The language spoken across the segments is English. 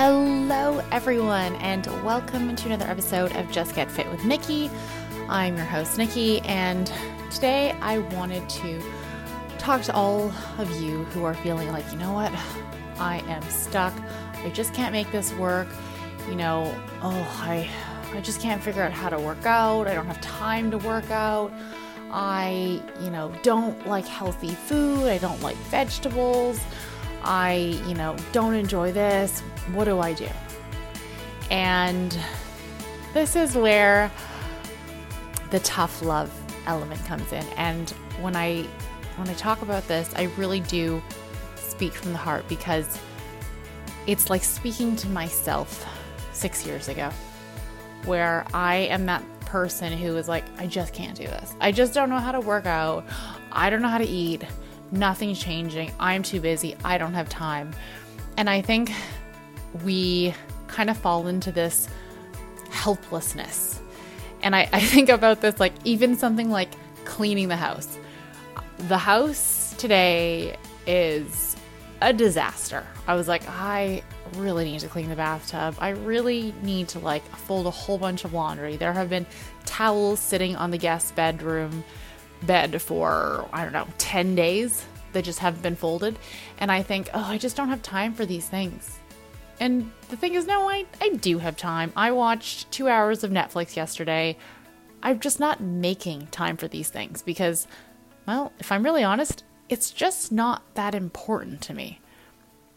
Hello, everyone, and welcome to another episode of Just Get Fit with Nikki. I'm your host, Nikki, and today I wanted to talk to all of you who are feeling like, you know what, I am stuck. I just can't make this work. You know, oh, I, I just can't figure out how to work out. I don't have time to work out. I, you know, don't like healthy food. I don't like vegetables. I, you know, don't enjoy this. What do I do? And this is where the tough love element comes in. And when I when I talk about this, I really do speak from the heart because it's like speaking to myself 6 years ago where I am that person who is like I just can't do this. I just don't know how to work out. I don't know how to eat nothing's changing. I'm too busy. I don't have time. And I think we kind of fall into this helplessness. And I, I think about this like even something like cleaning the house. The house today is a disaster. I was like, I really need to clean the bathtub. I really need to like fold a whole bunch of laundry. There have been towels sitting on the guest bedroom bed for, I don't know, 10 days that just haven't been folded. And I think, oh, I just don't have time for these things. And the thing is, no, I, I do have time. I watched two hours of Netflix yesterday. I'm just not making time for these things because, well, if I'm really honest, it's just not that important to me.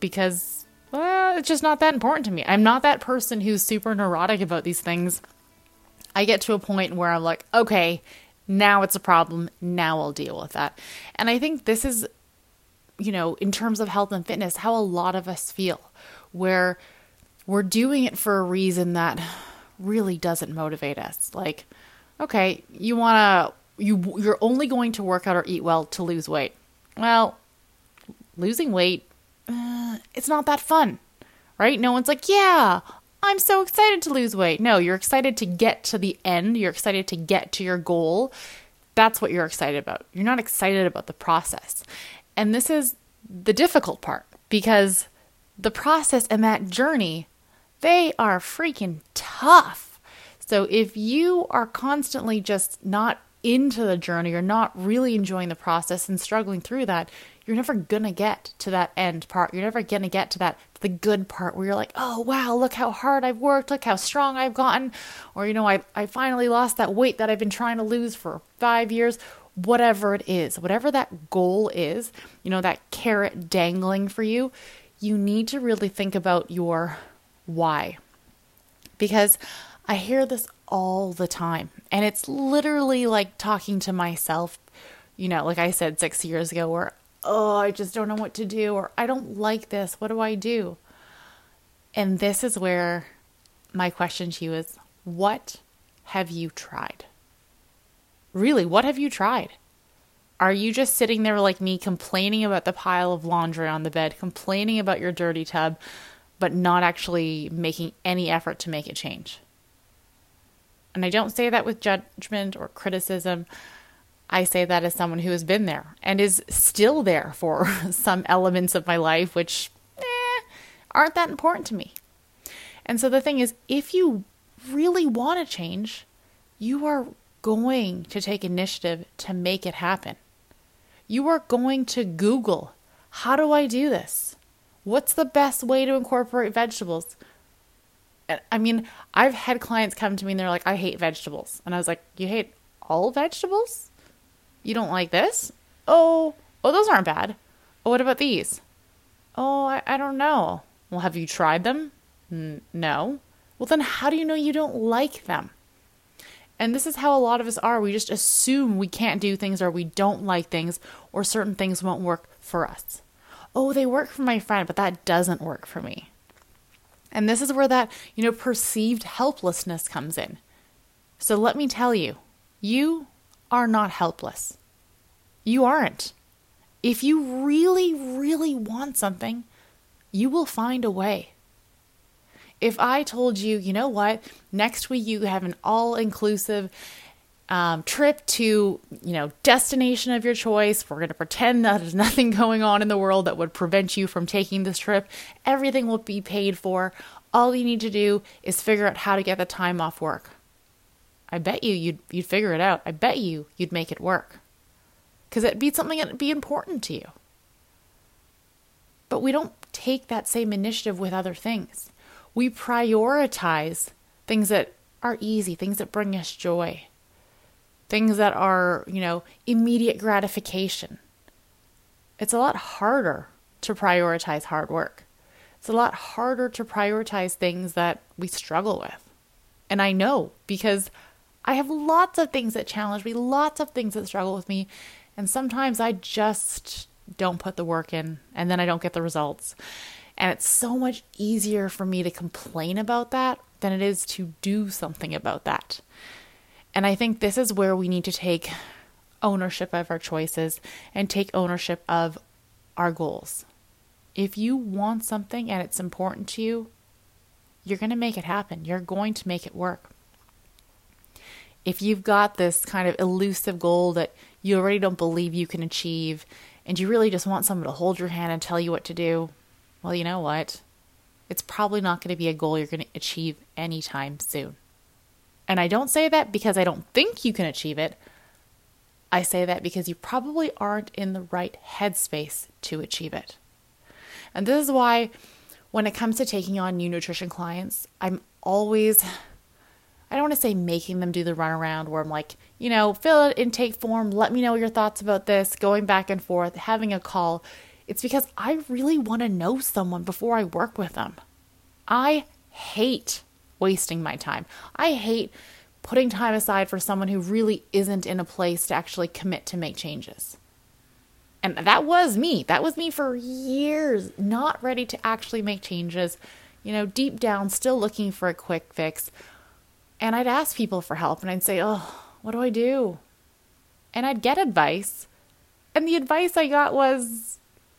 Because, well, it's just not that important to me. I'm not that person who's super neurotic about these things. I get to a point where I'm like, okay, now it's a problem. Now I'll deal with that. And I think this is, you know, in terms of health and fitness, how a lot of us feel, where we're doing it for a reason that really doesn't motivate us. Like, okay, you want to, you, you're only going to work out or eat well to lose weight. Well, losing weight, uh, it's not that fun, right? No one's like, yeah, I'm so excited to lose weight. No, you're excited to get to the end. You're excited to get to your goal. That's what you're excited about. You're not excited about the process. And this is the difficult part because the process and that journey, they are freaking tough. So if you are constantly just not into the journey, you're not really enjoying the process and struggling through that, you're never gonna get to that end part. You're never gonna get to that the good part where you're like, oh wow, look how hard I've worked, look how strong I've gotten, or you know, I I finally lost that weight that I've been trying to lose for five years. Whatever it is, whatever that goal is, you know, that carrot dangling for you, you need to really think about your why. Because I hear this all the time, and it's literally like talking to myself, you know, like I said six years ago, where oh, I just don't know what to do, or I don't like this. What do I do? And this is where my question to you is what have you tried? Really, what have you tried? Are you just sitting there like me complaining about the pile of laundry on the bed, complaining about your dirty tub, but not actually making any effort to make it change? And I don't say that with judgment or criticism. I say that as someone who has been there and is still there for some elements of my life, which eh, aren't that important to me. And so the thing is, if you really want to change, you are going to take initiative to make it happen. You are going to Google, how do I do this? What's the best way to incorporate vegetables? I mean, I've had clients come to me and they're like, I hate vegetables. And I was like, You hate all vegetables? You don't like this? Oh, oh, those aren't bad. Oh, what about these? Oh, I, I don't know. Well, have you tried them? N- no. Well, then how do you know you don't like them? And this is how a lot of us are. We just assume we can't do things or we don't like things or certain things won't work for us. Oh, they work for my friend, but that doesn't work for me. And this is where that, you know, perceived helplessness comes in. So let me tell you, you are not helpless. You aren't. If you really, really want something, you will find a way. If I told you, you know what, next week you have an all inclusive um, trip to you know destination of your choice we're going to pretend that there's nothing going on in the world that would prevent you from taking this trip everything will be paid for all you need to do is figure out how to get the time off work i bet you you'd, you'd figure it out i bet you you'd make it work because it'd be something that'd be important to you but we don't take that same initiative with other things we prioritize things that are easy things that bring us joy things that are, you know, immediate gratification. It's a lot harder to prioritize hard work. It's a lot harder to prioritize things that we struggle with. And I know because I have lots of things that challenge me, lots of things that struggle with me. And sometimes I just don't put the work in and then I don't get the results. And it's so much easier for me to complain about that than it is to do something about that. And I think this is where we need to take ownership of our choices and take ownership of our goals. If you want something and it's important to you, you're going to make it happen. You're going to make it work. If you've got this kind of elusive goal that you already don't believe you can achieve, and you really just want someone to hold your hand and tell you what to do, well, you know what? It's probably not going to be a goal you're going to achieve anytime soon. And I don't say that because I don't think you can achieve it. I say that because you probably aren't in the right headspace to achieve it. And this is why, when it comes to taking on new nutrition clients, I'm always, I don't want to say making them do the runaround where I'm like, you know, fill out intake form, let me know your thoughts about this, going back and forth, having a call. It's because I really want to know someone before I work with them. I hate wasting my time. I hate putting time aside for someone who really isn't in a place to actually commit to make changes. And that was me. That was me for years, not ready to actually make changes, you know, deep down, still looking for a quick fix. And I'd ask people for help and I'd say, Oh, what do I do? And I'd get advice. And the advice I got was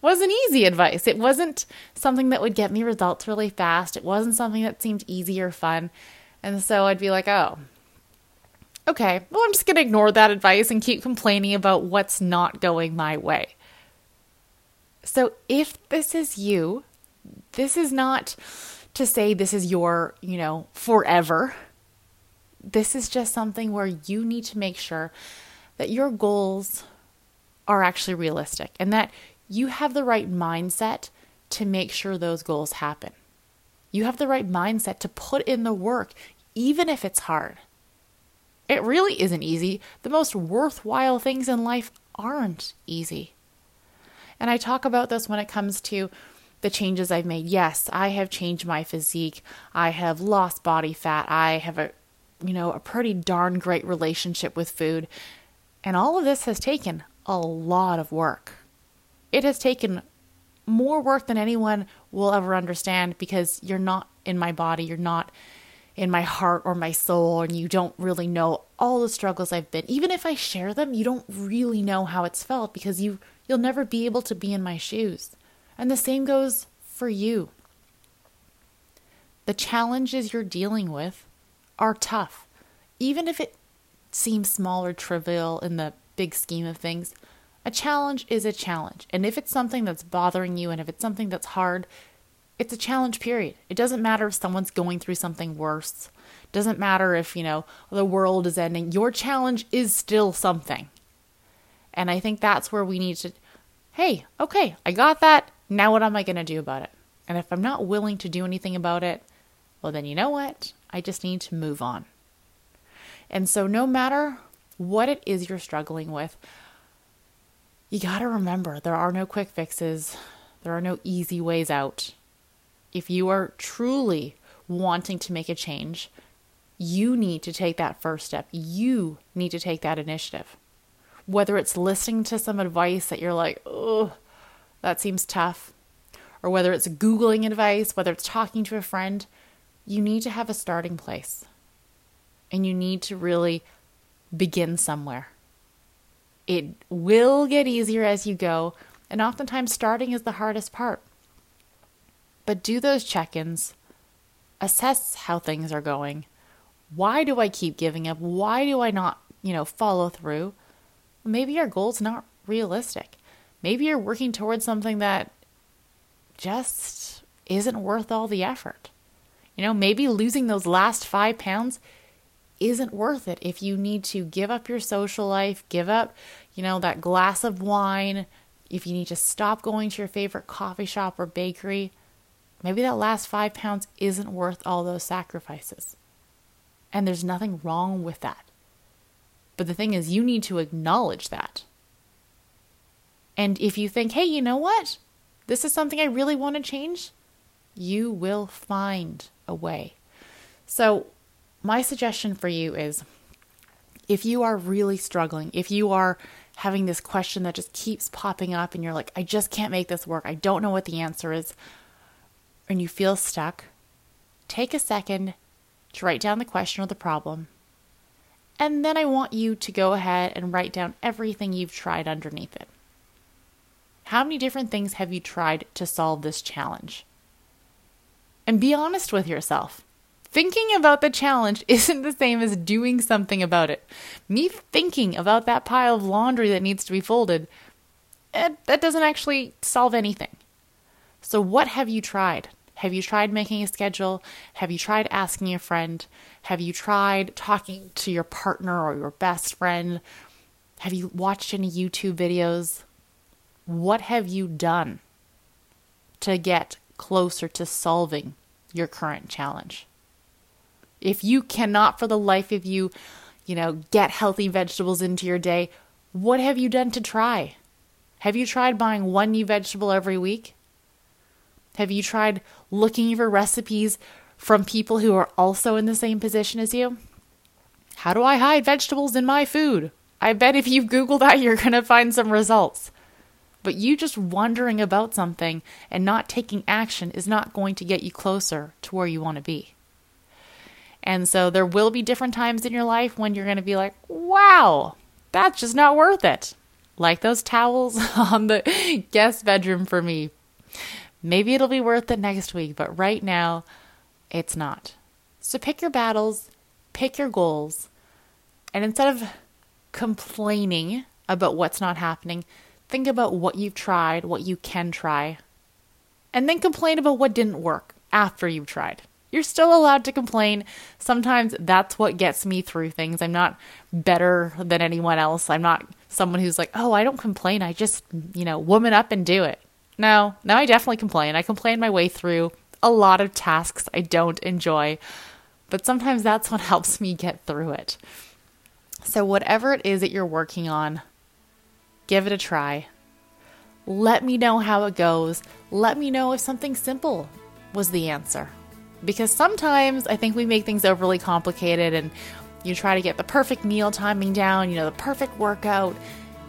wasn't easy advice. It wasn't something that would get me results really fast. It wasn't something that seemed easy or fun. And so I'd be like, oh, okay, well, I'm just going to ignore that advice and keep complaining about what's not going my way. So if this is you, this is not to say this is your, you know, forever. This is just something where you need to make sure that your goals are actually realistic and that you have the right mindset to make sure those goals happen. You have the right mindset to put in the work, even if it's hard. It really isn't easy. The most worthwhile things in life aren't easy. And I talk about this when it comes to the changes I've made. Yes, I have changed my physique. I have lost body fat. I have you know, a pretty darn great relationship with food. And all of this has taken a lot of work it has taken more work than anyone will ever understand because you're not in my body, you're not in my heart or my soul, and you don't really know all the struggles I've been. Even if I share them, you don't really know how it's felt because you you'll never be able to be in my shoes. And the same goes for you. The challenges you're dealing with are tough. Even if it seems small or trivial in the big scheme of things, a challenge is a challenge. And if it's something that's bothering you and if it's something that's hard, it's a challenge period. It doesn't matter if someone's going through something worse. It doesn't matter if, you know, the world is ending. Your challenge is still something. And I think that's where we need to hey, okay, I got that. Now what am I going to do about it? And if I'm not willing to do anything about it, well, then you know what? I just need to move on. And so, no matter what it is you're struggling with, you got to remember there are no quick fixes, there are no easy ways out. If you are truly wanting to make a change, you need to take that first step. You need to take that initiative. Whether it's listening to some advice that you're like, oh, that seems tough, or whether it's Googling advice, whether it's talking to a friend, you need to have a starting place. And you need to really begin somewhere. It will get easier as you go, and oftentimes starting is the hardest part. But do those check ins, assess how things are going. Why do I keep giving up? Why do I not you know, follow through, maybe your goal's not realistic. Maybe you're working towards something that just isn't worth all the effort. You know, maybe losing those last five pounds isn't worth it if you need to give up your social life, give up, you know, that glass of wine, if you need to stop going to your favorite coffee shop or bakery. Maybe that last five pounds isn't worth all those sacrifices. And there's nothing wrong with that. But the thing is, you need to acknowledge that. And if you think, hey, you know what? This is something I really want to change, you will find a way. So, my suggestion for you is if you are really struggling, if you are having this question that just keeps popping up and you're like, I just can't make this work, I don't know what the answer is, and you feel stuck, take a second to write down the question or the problem. And then I want you to go ahead and write down everything you've tried underneath it. How many different things have you tried to solve this challenge? And be honest with yourself. Thinking about the challenge isn't the same as doing something about it. Me thinking about that pile of laundry that needs to be folded, eh, that doesn't actually solve anything. So, what have you tried? Have you tried making a schedule? Have you tried asking a friend? Have you tried talking to your partner or your best friend? Have you watched any YouTube videos? What have you done to get closer to solving your current challenge? If you cannot for the life of you, you know, get healthy vegetables into your day, what have you done to try? Have you tried buying one new vegetable every week? Have you tried looking for recipes from people who are also in the same position as you? How do I hide vegetables in my food? I bet if you Google that, you're going to find some results. But you just wondering about something and not taking action is not going to get you closer to where you want to be. And so there will be different times in your life when you're going to be like, wow, that's just not worth it. Like those towels on the guest bedroom for me. Maybe it'll be worth it next week, but right now, it's not. So pick your battles, pick your goals, and instead of complaining about what's not happening, think about what you've tried, what you can try, and then complain about what didn't work after you've tried. You're still allowed to complain. Sometimes that's what gets me through things. I'm not better than anyone else. I'm not someone who's like, oh, I don't complain. I just, you know, woman up and do it. No, no, I definitely complain. I complain my way through a lot of tasks I don't enjoy, but sometimes that's what helps me get through it. So, whatever it is that you're working on, give it a try. Let me know how it goes. Let me know if something simple was the answer. Because sometimes I think we make things overly complicated and you try to get the perfect meal timing down, you know, the perfect workout,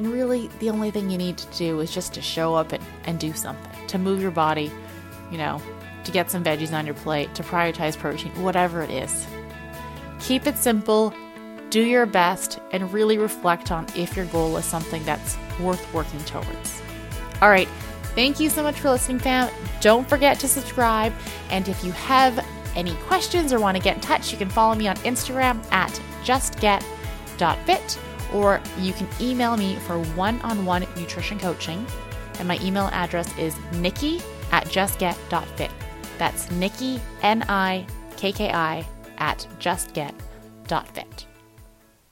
and really, the only thing you need to do is just to show up and, and do something, to move your body, you know, to get some veggies on your plate, to prioritize protein, whatever it is. Keep it simple, do your best, and really reflect on if your goal is something that's worth working towards. All right, thank you so much for listening, fam. Don't forget to subscribe, and if you have any questions or want to get in touch, you can follow me on Instagram at justget.fit or you can email me for one on one nutrition coaching. And my email address is nikki at justget.fit. That's Nikki, N I K K I, at justget.fit.